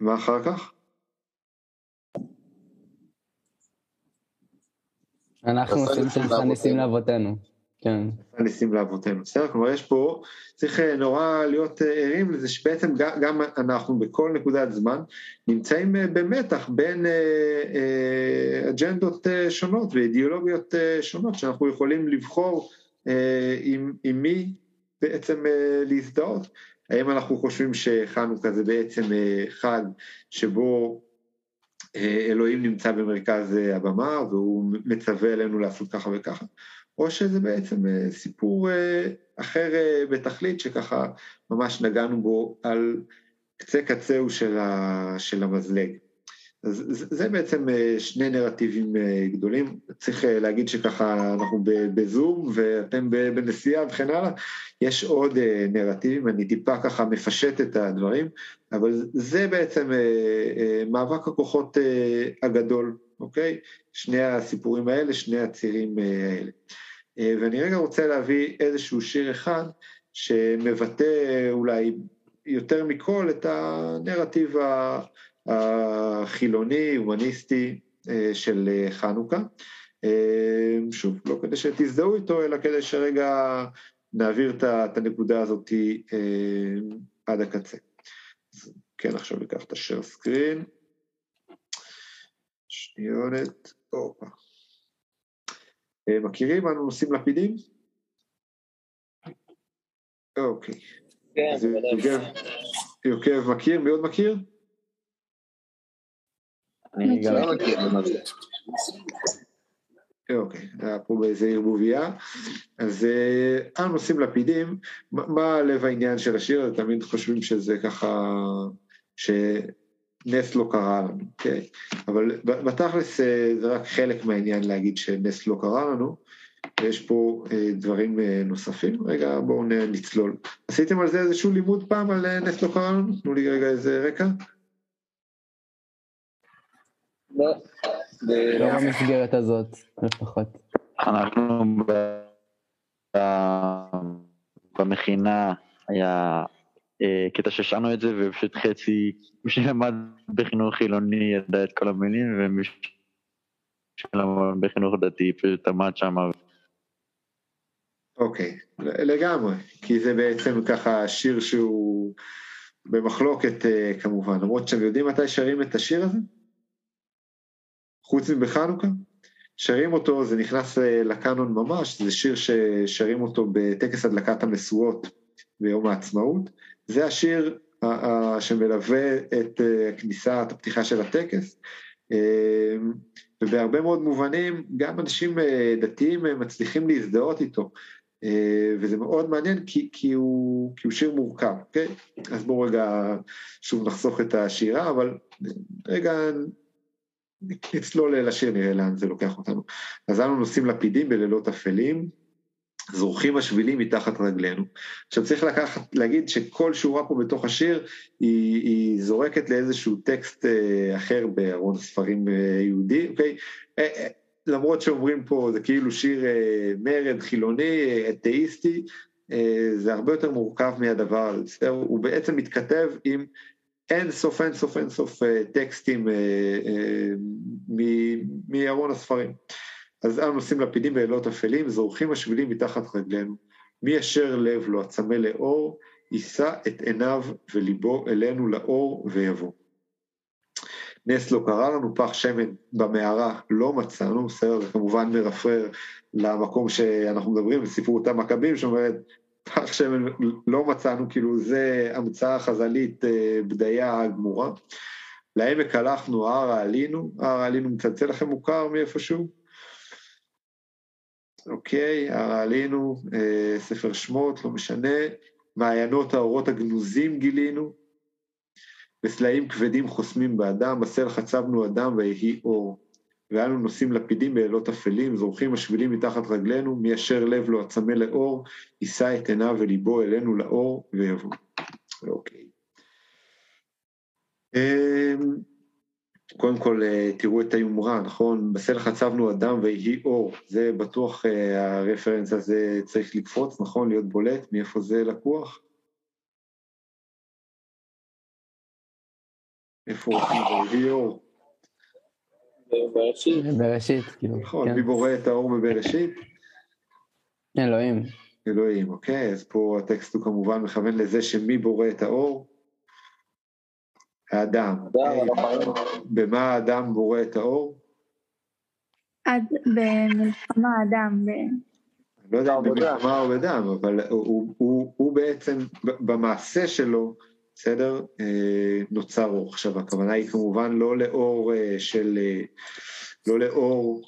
מה אחר כך? אנחנו עושים שלך ניסים לאבותינו. כן. ניסים לאבותינו, בסדר? כלומר יש פה, צריך נורא להיות ערים לזה שבעצם גם אנחנו בכל נקודת זמן נמצאים במתח בין אג'נדות שונות ואידיאולוגיות שונות שאנחנו יכולים לבחור עם, עם מי בעצם להזדהות. האם אנחנו חושבים שחנוכה זה בעצם חג שבו אלוהים נמצא במרכז הבמה והוא מצווה עלינו לעשות ככה וככה, או שזה בעצם סיפור אחר בתכלית, שככה ממש נגענו בו על קצה קצהו של, של המזלג. אז זה בעצם שני נרטיבים גדולים, צריך להגיד שככה אנחנו בזום ואתם בנסיעה וכן הלאה, יש עוד נרטיבים, אני טיפה ככה מפשט את הדברים, אבל זה בעצם מאבק הכוחות הגדול, אוקיי? שני הסיפורים האלה, שני הצירים האלה. ואני רגע רוצה להביא איזשהו שיר אחד שמבטא אולי יותר מכל את הנרטיב החילוני, הומניסטי של חנוכה. שוב, לא כדי שתזדהו איתו, אלא כדי שרגע נעביר את הנקודה הזאת עד הקצה. כן, עכשיו ניקח את השאר סקרין. שניונת, הופה. מכירים? אנו נושאים לפידים? אוקיי. כן, יוגב מכיר? מי עוד מכיר? אני גם לא מכיר. אוקיי, היה פה באיזה ערבוביה. אז אנו נושאים לפידים, מה לב העניין של השיר? תמיד חושבים שזה ככה, שנס לא קרה לנו, אוקיי? אבל בתכלס זה רק חלק מהעניין להגיד שנס לא קרה לנו. ויש פה אה, דברים אה, נוספים. רגע, בואו נצלול. עשיתם על זה איזשהו לימוד פעם על אה, נס לא קרה לנו? תנו לי רגע איזה רקע. לא. לא במסגרת הזאת, לפחות. אנחנו במכינה היה קטע ששרנו את זה, ופשוט חצי, מי שלמד בחינוך חילוני ידע את כל המילים, ומי שלמד בחינוך דתי פשוט עמד שם אוקיי, לגמרי, כי זה בעצם ככה שיר שהוא במחלוקת אה, כמובן, למרות שאתם יודעים מתי שרים את השיר הזה? חוץ מבחנוכה? שרים אותו, זה נכנס אה, לקאנון ממש, זה שיר ששרים אותו בטקס הדלקת המשואות ביום העצמאות. זה השיר שמלווה את אה, הכניסה, את הפתיחה של הטקס. ובהרבה מאוד מובנים, גם אנשים דתיים מצליחים להזדהות איתו. אה, וזה מאוד מעניין כי, כי, הוא, כי הוא שיר מורכב, אוקיי? אז בואו רגע שוב נחסוך את השירה, אבל רגע נצלול לשיר, נראה לאן זה לוקח אותנו. אז אנו נוסעים לפידים בלילות אפלים, זורחים השבילים מתחת רגלינו. עכשיו צריך לקחת, להגיד שכל שורה פה בתוך השיר היא, היא זורקת לאיזשהו טקסט אה, אחר בארון ספרים אה, יהודי, אוקיי? למרות שאומרים פה זה כאילו שיר אה, מרד חילוני, אתאיסטי, אה, זה הרבה יותר מורכב מהדבר הזה, הוא בעצם מתכתב עם אין סוף אין סוף אין סוף אה, טקסטים מארון הספרים. אז אנו נושאים לפידים בלילות אפלים, זורחים השבילים מתחת רגלינו. מי אשר לב לו הצמא לאור, יישא את עיניו וליבו אלינו לאור ויבוא. נס לא קרה לנו, פח שמן במערה לא מצאנו, בסדר, זה כמובן מרפרר למקום שאנחנו מדברים בסיפור המכבים, שאומרת, פח שמן לא מצאנו, כאילו זה המצאה חז"לית אה, בדיה גמורה. לעמק הלכנו, הר העלינו, הר העלינו מצלצל לכם מוכר מאיפשהו? אוקיי, הר העלינו, אה, ספר שמות, לא משנה, מעיינות האורות הגנוזים גילינו, וסלעים כבדים חוסמים באדם, בסל חצבנו אדם ויהי אור. ואנו נושאים לפידים באלות אפלים, זורחים השבילים מתחת רגלינו, מי אשר לב לו הצמא לאור, יישא את עיניו וליבו אלינו לאור ויבוא. אוקיי. אמ, קודם כל, אה, תראו את היומרה, נכון? בסל חצבנו אדם ויהי אור. זה בטוח אה, הרפרנס הזה צריך לקפוץ, נכון? להיות בולט, מאיפה זה לקוח? איפה הוא? אור. בראשית. בראשית, כאילו. נכון, מי בורא את האור בבראשית? אלוהים. אלוהים, אוקיי, אז פה הטקסט הוא כמובן מכוון לזה שמי בורא את האור? האדם. במה האדם בורא את האור? במלחמה אדם. לא יודע אם במלחמה או בדם, אבל הוא בעצם, במעשה שלו, בסדר? אה, נוצר אור. עכשיו, הכוונה היא כמובן לא לאור אה, של, אה, לא לאור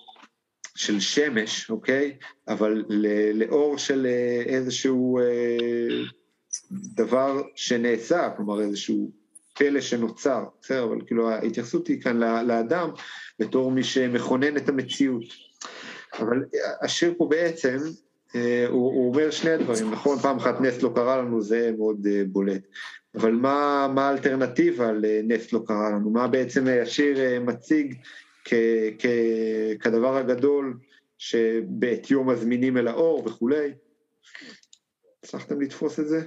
של שמש, אוקיי? אבל לאור של איזשהו דבר שנעשה, כלומר איזשהו פלא שנוצר, בסדר? אבל כאילו ההתייחסות היא כאן לאדם בתור מי שמכונן את המציאות. אבל השיר פה בעצם, הוא, הוא אומר שני דברים, נכון? פעם אחת נס לא קרה לנו, זה מאוד בולט. אבל מה, מה האלטרנטיבה לנס לא קרה לנו? מה בעצם השיר אה, מציג כ, כ, כדבר הגדול שבעטיו מזמינים אל האור וכולי? הצלחתם לתפוס את זה?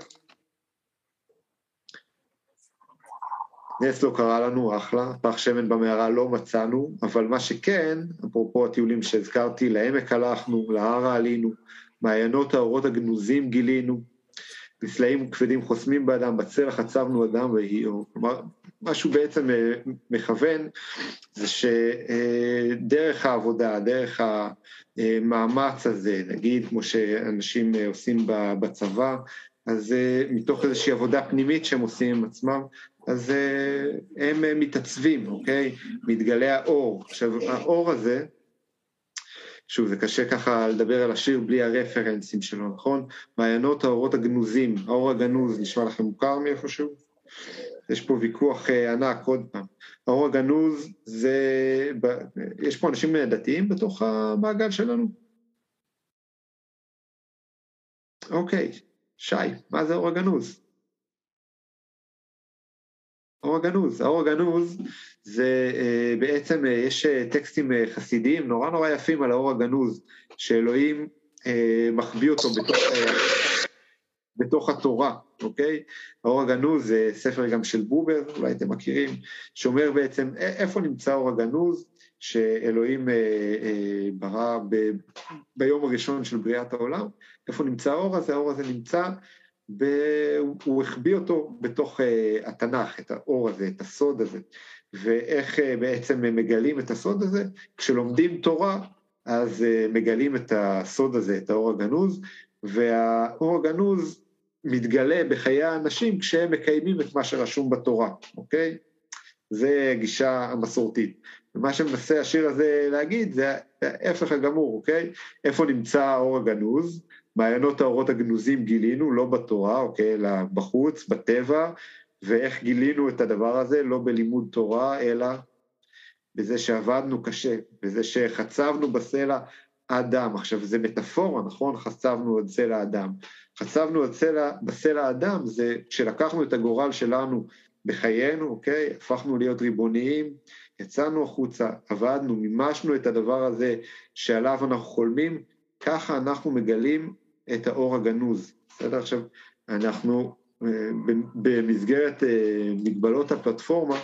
נס לא קרה לנו, אחלה, פח שמן במערה לא מצאנו, אבל מה שכן, אפרופו הטיולים שהזכרתי, לעמק הלכנו, להר עלינו, מעיינות האורות הגנוזים גילינו, בסלעים כבדים חוסמים באדם, בצלע חצבנו אדם ויהי אור. כלומר, מה שהוא בעצם מכוון זה שדרך העבודה, דרך המאמץ הזה, נגיד כמו שאנשים עושים בצבא, אז מתוך איזושהי עבודה פנימית שהם עושים עם עצמם, אז הם מתעצבים, אוקיי? מתגלה האור. עכשיו, האור הזה, שוב, זה קשה ככה לדבר על השיר בלי הרפרנסים שלו, נכון? מעיינות האורות הגנוזים, האור הגנוז, נשמע לכם מוכר מאיפשהו? יש פה ויכוח ענק, עוד פעם. האור הגנוז זה... יש פה אנשים דתיים בתוך המעגל שלנו? אוקיי, שי, מה זה האור הגנוז? האור הגנוז, האור הגנוז זה בעצם, יש טקסטים חסידיים נורא נורא יפים על האור הגנוז, שאלוהים מחביא אותו בתוך, בתוך התורה, אוקיי? האור הגנוז זה ספר גם של בובר, אולי אתם מכירים, שאומר בעצם איפה נמצא האור הגנוז, שאלוהים ברא ב, ביום הראשון של בריאת העולם, איפה נמצא האור הזה? האור הזה נמצא והוא החביא אותו בתוך uh, התנ"ך, את האור הזה, את הסוד הזה, ואיך uh, בעצם מגלים את הסוד הזה, כשלומדים תורה, אז uh, מגלים את הסוד הזה, את האור הגנוז, והאור הגנוז מתגלה בחיי האנשים כשהם מקיימים את מה שרשום בתורה, אוקיי? זה הגישה המסורתית. ומה שמנסה השיר הזה להגיד זה ההפך הגמור, אוקיי? איפה נמצא האור הגנוז? מעיינות האורות הגנוזים גילינו, לא בתורה, אוקיי, אלא בחוץ, בטבע, ואיך גילינו את הדבר הזה, לא בלימוד תורה, אלא בזה שעבדנו קשה, בזה שחצבנו בסלע האדם. עכשיו, זה מטאפורה, נכון? חצבנו את סלע האדם. חצבנו את סלע, בסלע האדם, זה כשלקחנו את הגורל שלנו בחיינו, אוקיי? הפכנו להיות ריבוניים, יצאנו החוצה, עבדנו, מימשנו את הדבר הזה שעליו אנחנו חולמים, ככה אנחנו מגלים את האור הגנוז, בסדר? עכשיו, אנחנו במסגרת מגבלות הפלטפורמה,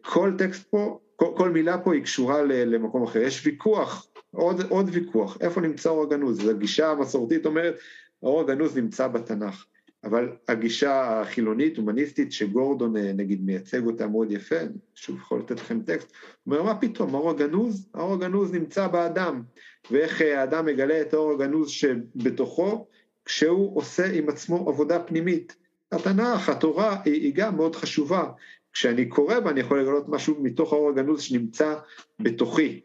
כל טקסט פה, כל, כל מילה פה היא קשורה למקום אחר, יש ויכוח, עוד, עוד ויכוח, איפה נמצא האור הגנוז? הגישה המסורתית אומרת, האור הגנוז נמצא בתנ"ך, אבל הגישה החילונית, הומניסטית, שגורדון נגיד מייצג אותה מאוד יפה, שוב יכול לתת לכם טקסט, הוא אומר, מה פתאום, האור הגנוז? האור הגנוז נמצא באדם, ואיך האדם מגלה את האור הגנוז שבתוכו, כשהוא עושה עם עצמו עבודה פנימית. התנ"ך, התורה, היא, היא גם מאוד חשובה. כשאני קורא בה אני יכול לגלות משהו מתוך האור הגנוז שנמצא בתוכי,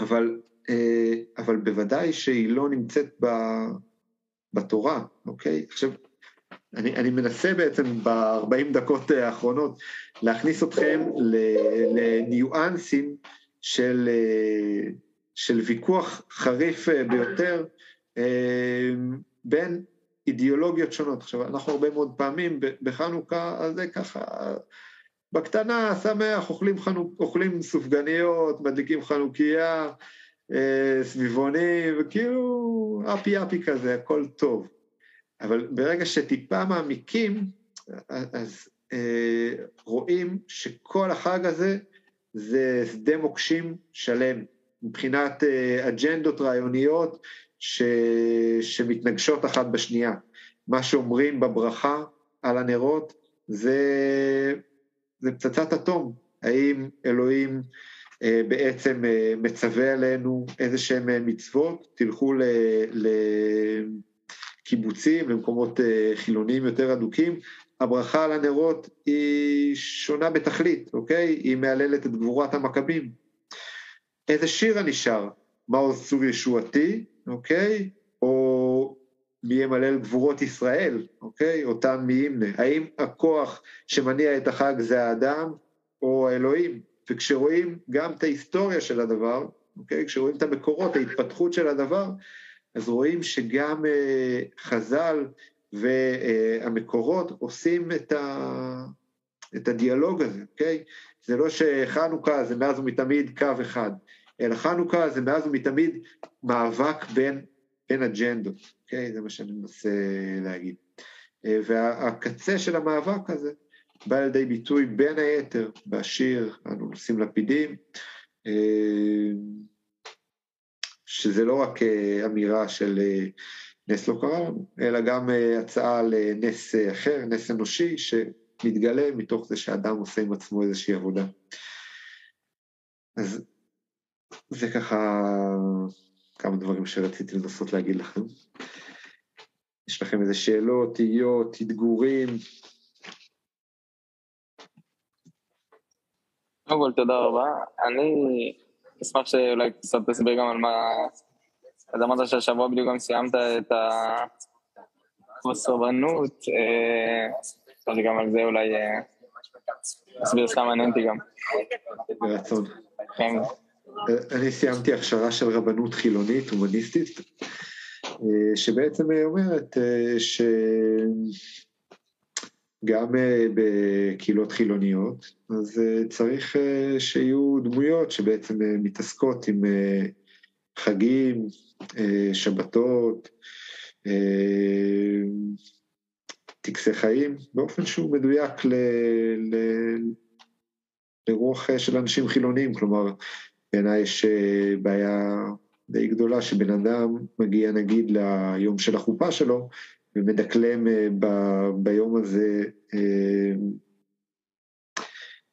אבל, אבל בוודאי שהיא לא נמצאת בתורה, אוקיי? עכשיו, אני, אני מנסה בעצם ב-40 דקות האחרונות להכניס אתכם לניואנסים של, של ויכוח חריף ביותר בין אידיאולוגיות שונות. עכשיו, אנחנו הרבה מאוד פעמים בחנוכה, זה ככה, בקטנה, שמח, אוכלים, חנוכ... אוכלים סופגניות, מדליקים חנוכיה, סביבונים, וכאילו אפי אפי כזה, הכל טוב. אבל ברגע שטיפה מעמיקים, אז אה, רואים שכל החג הזה זה שדה מוקשים שלם, מבחינת אה, אג'נדות רעיוניות ש, שמתנגשות אחת בשנייה. מה שאומרים בברכה על הנרות זה, זה פצצת אטום. האם אלוהים אה, בעצם אה, מצווה עלינו איזה שהם אה, מצוות, תלכו ל... ל קיבוצים, למקומות חילוניים יותר אדוקים, הברכה על הנרות היא שונה בתכלית, אוקיי? היא מהללת את גבורת המכבים. איזה שיר אני שר? מעוז צור ישועתי, אוקיי? או מי ימלל גבורות ישראל, אוקיי? אותם מי ימנה. האם הכוח שמניע את החג זה האדם או האלוהים? וכשרואים גם את ההיסטוריה של הדבר, אוקיי? כשרואים את המקורות, ההתפתחות של הדבר, אז רואים שגם uh, חז"ל והמקורות עושים את, ה, את הדיאלוג הזה, אוקיי? זה לא שחנוכה זה מאז ומתמיד קו אחד, אלא חנוכה זה מאז ומתמיד מאבק בין, בין אג'נדות, אוקיי? זה מה שאני מנסה להגיד. והקצה של המאבק הזה בא לידי ביטוי בין היתר בשיר "אנו נושאים לפידים", שזה לא רק אמירה של נס לא קרה לנו, אלא גם הצעה לנס אחר, נס אנושי, מתגלה מתוך זה שאדם עושה עם עצמו איזושהי עבודה. אז זה ככה כמה דברים שרציתי לנסות להגיד לכם. יש לכם איזה שאלות, תהיות, אתגורים? קודם כל, תודה רבה. אני אשמח שאולי קצת תסביר גם על מה... אז אמרת שהשבוע בדיוק גם סיימת את הסרבנות, אז אה, גם על זה אולי תסביר אה, סתם מעניין אותי גם. ברצון. כן. אני סיימתי הכשרה של רבנות חילונית, הומניסטית, אה, שבעצם אומרת שגם בקהילות חילוניות, אז צריך שיהיו דמויות שבעצם מתעסקות עם חגים, שבתות, טקסי חיים, באופן שהוא מדויק ל, ל, לרוח של אנשים חילוניים, כלומר, בעיניי יש אה, בעיה די גדולה שבן אדם מגיע נגיד ליום של החופה שלו, ומדקלם אה, ב, ביום הזה אה,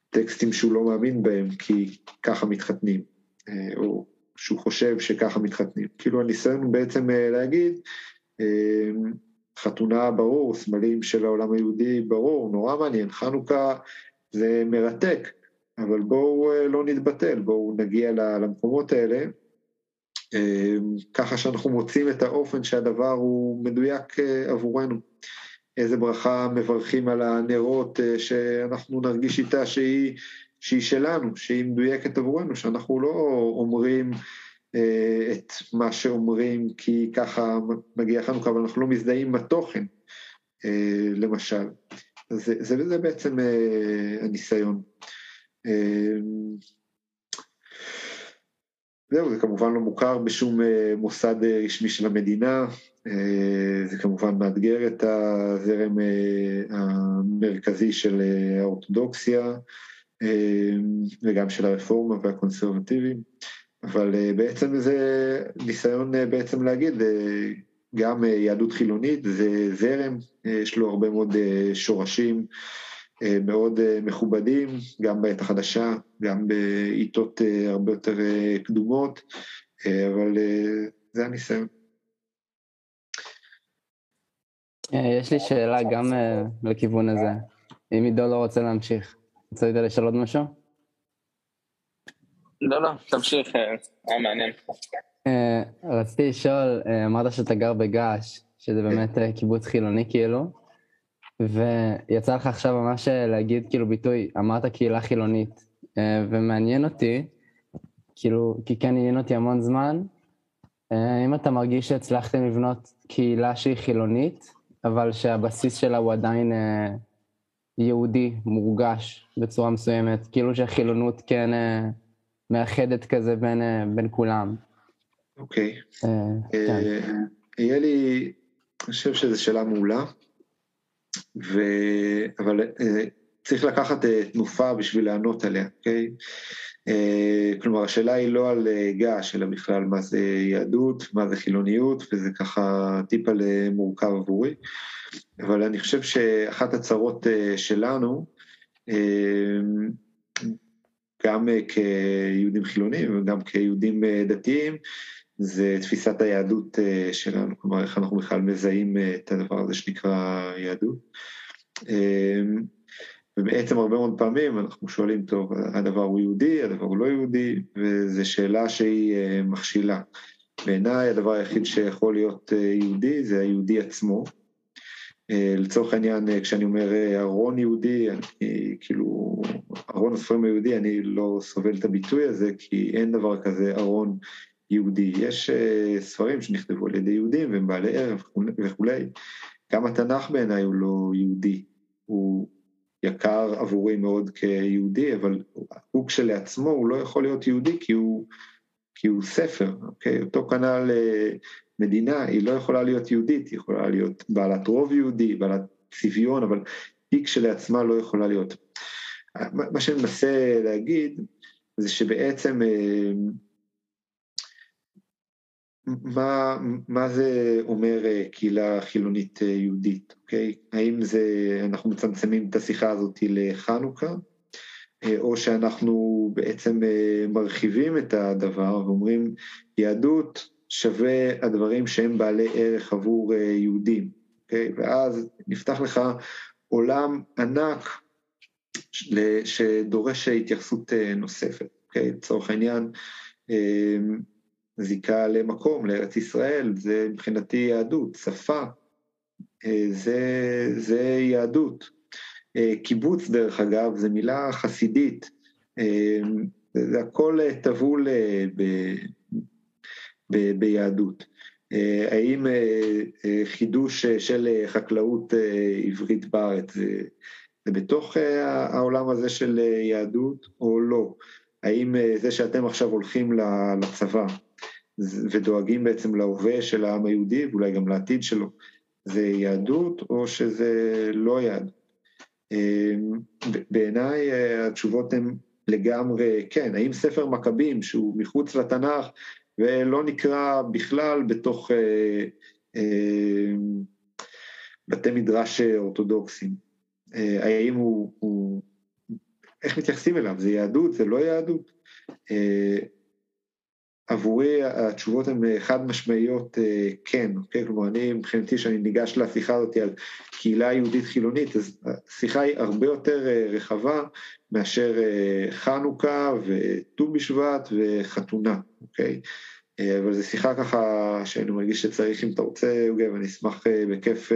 טקסטים שהוא לא מאמין בהם, כי ככה מתחתנים, או שהוא חושב שככה מתחתנים. כאילו הניסיון הוא בעצם להגיד, חתונה ברור, סמלים של העולם היהודי ברור, נורא מעניין, חנוכה זה מרתק, אבל בואו אה, לא נתבטל, בואו נגיע למקומות האלה, אה, ככה שאנחנו מוצאים את האופן שהדבר הוא מדויק אה, עבורנו. איזה ברכה מברכים על הנרות שאנחנו נרגיש איתה שהיא, שהיא שלנו, שהיא מדויקת עבורנו, שאנחנו לא אומרים אה, את מה שאומרים כי ככה מגיע חנוכה, אבל אנחנו לא מזדהים עם התוכן, אה, למשל. זה, זה, זה בעצם אה, הניסיון. זהו, זה כמובן לא מוכר בשום מוסד רשמי של המדינה, זה כמובן מאתגר את הזרם המרכזי של האורתודוקסיה וגם של הרפורמה והקונסרבטיבים. אבל אה, בעצם זה ניסיון אה, בעצם להגיד, אה, גם יהדות חילונית זה זרם, יש לו הרבה מאוד שורשים מאוד מכובדים, גם בעת החדשה, גם בעיתות הרבה יותר קדומות, אבל זה הניסיון. יש לי שאלה גם לכיוון הזה, אם עידו לא רוצה להמשיך. רצית לשאול עוד משהו? לא, לא, תמשיך, אה, היה מעניין. אה, רציתי לשאול, אה, אמרת שאתה גר בגעש, שזה באמת קיבוץ חילוני כאילו, ויצא לך עכשיו ממש להגיד כאילו ביטוי, אמרת קהילה חילונית, ומעניין אותי, כאילו, כי כן עניין אותי המון זמן, אם אתה מרגיש שהצלחתם לבנות קהילה שהיא חילונית, אבל שהבסיס שלה הוא עדיין יהודי, מורגש בצורה מסוימת, כאילו שהחילונות כן... מאחדת כזה בין, אה, בין כולם. אוקיי. אה, כן. אה, יהיה לי, אני חושב שזו שאלה מעולה, ו... אבל צריך לקחת תנופה בשביל לענות עליה, אוקיי? כלומר, השאלה היא לא על געש, אלא בכלל מה זה יהדות, מה זה חילוניות, וזה ככה טיפה למורכב עבורי. אבל אני חושב שאחת הצרות שלנו, גם אה, כיהודים חילונים וגם כיהודים אה, דתיים, זה תפיסת היהדות אה, שלנו, כלומר איך אנחנו בכלל מזהים את הדבר הזה שנקרא יהדות. ובעצם הרבה מאוד פעמים אנחנו שואלים, טוב, הדבר הוא יהודי, הדבר הוא לא יהודי, וזו שאלה שהיא מכשילה. בעיניי הדבר היחיד שיכול להיות יהודי זה היהודי עצמו, אה, לצורך העניין, אה, כשאני אומר אה, ארון יהודי, אני כאילו, ארון הספרים היהודי, אני לא סובל את הביטוי הזה, כי אין דבר כזה ארון יהודי. יש ספרים שנכתבו על ידי יהודים והם בעלי ערך וכולי. גם התנ"ך בעיניי הוא לא יהודי, הוא יקר עבורי מאוד כיהודי, אבל הוא כשלעצמו הוא לא יכול להיות יהודי כי הוא, כי הוא ספר, אוקיי? אותו כנ"ל מדינה היא לא יכולה להיות יהודית, היא יכולה להיות בעלת רוב יהודי, בעלת צביון, אבל היא כשלעצמה לא יכולה להיות. מה שאני מנסה להגיד זה שבעצם אה, מה, מה זה אומר קהילה חילונית יהודית, אוקיי? האם זה, אנחנו מצמצמים את השיחה הזאת לחנוכה, או שאנחנו בעצם מרחיבים את הדבר ואומרים יהדות שווה הדברים שהם בעלי ערך עבור יהודים, אוקיי? ואז נפתח לך עולם ענק שדורש התייחסות נוספת, אוקיי? לצורך העניין, זיקה למקום, לארץ ישראל, זה מבחינתי יהדות, שפה, אה, זה, זה יהדות. אה, קיבוץ, דרך אגב, זו מילה חסידית, אה, זה הכל טבול ב, ב, ביהדות. האם חידוש של חקלאות עברית בארץ זה, זה בתוך העולם הזה של יהדות או לא? האם זה שאתם עכשיו הולכים לצבא, ודואגים בעצם להווה של העם היהודי ואולי גם לעתיד שלו, זה יהדות או שזה לא יהדות? אמ, בעיניי אה, התשובות הן לגמרי כן, האם ספר מכבים שהוא מחוץ לתנ"ך ולא נקרא בכלל בתוך אה, אה, בתי מדרש אורתודוקסים, האם הוא, הוא, איך מתייחסים אליו, זה יהדות, זה לא יהדות? עבורי התשובות הן אה, חד משמעיות אה, כן, אוקיי? כלומר אני מבחינתי שאני ניגש לשיחה הזאת על קהילה יהודית חילונית, אז השיחה היא הרבה יותר אה, רחבה מאשר חנוכה וט"ו בשבט וחתונה, אוקיי? אבל זו שיחה ככה שאני מרגיש שצריך, אם אתה רוצה, יוגב, אני אשמח בכיף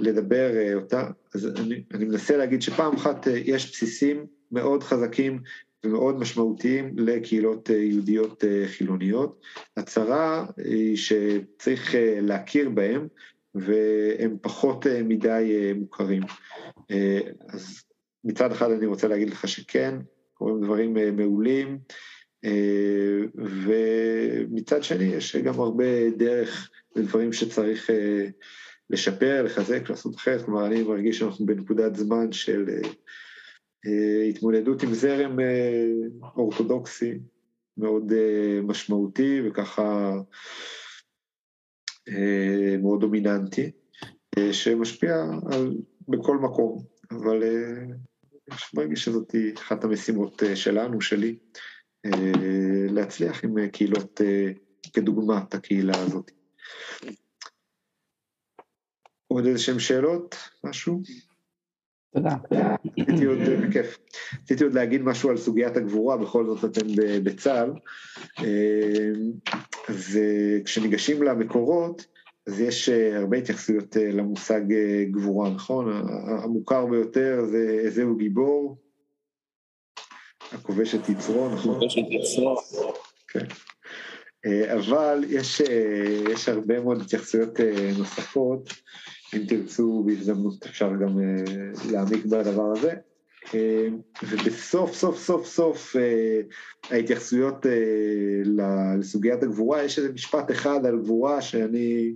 לדבר אותה. אז אני, אני מנסה להגיד שפעם אחת יש בסיסים מאוד חזקים ומאוד משמעותיים לקהילות אה, יהודיות אה, חילוניות. הצרה היא שצריך אה, להכיר בהם והם פחות מדי מוכרים. אז מצד אחד אני רוצה להגיד לך שכן, קורים דברים מעולים, ומצד שני יש גם הרבה דרך ודברים שצריך לשפר, לחזק, לעשות אחרת, כלומר אני מרגיש שאנחנו בנקודת זמן של התמודדות עם זרם אה, אורתודוקסי מאוד אה, משמעותי וככה מאוד דומיננטי, שמשפיע על, בכל מקום, אבל אני מרגיש שזאת אחת המשימות שלנו, שלי, להצליח עם קהילות כדוגמת הקהילה הזאת. עוד איזה שהם שאלות? משהו? תודה. רציתי עוד, בכיף, רציתי עוד להגיד משהו על סוגיית הגבורה, בכל זאת אתם בצה"ל. אז אה, כשניגשים למקורות, אז יש אה, הרבה התייחסויות אה, למושג גבורה, נכון? המוכר ביותר זה איזהו גיבור, הכובש את יצרו, נכון? הכובש את יצרו. כן. אבל יש, יש הרבה מאוד התייחסויות נוספות. אם תרצו בהזדמנות אפשר גם uh, להעמיק בדבר הזה. Uh, ובסוף סוף סוף סוף uh, ההתייחסויות לסוגיית הגבורה, יש איזה משפט אחד על גבורה שאני,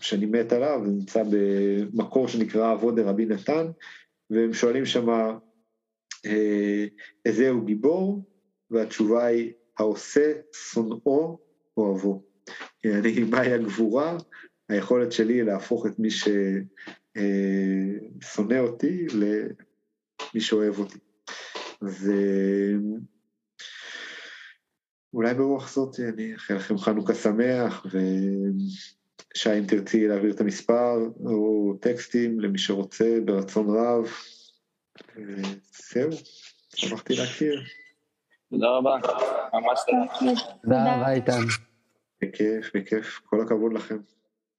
שאני מת עליו, נמצא במקור שנקרא אבוד דרבי נתן, והם שואלים שמה איזה הוא גיבור, והתשובה היא העושה שונאו אוהבו. יעני, מהי הגבורה? היכולת שלי להפוך את מי ששונא אה, אותי למי שאוהב אותי. ואולי ברוח זאת אני אאחל לכם חנוכה שמח, ושי אם תרצי להעביר את המספר או טקסטים למי שרוצה ברצון רב. וזהו, שמחתי להכיר. תודה רבה, ממש תודה רבה איתן. בכיף, בכיף, כל הכבוד לכם.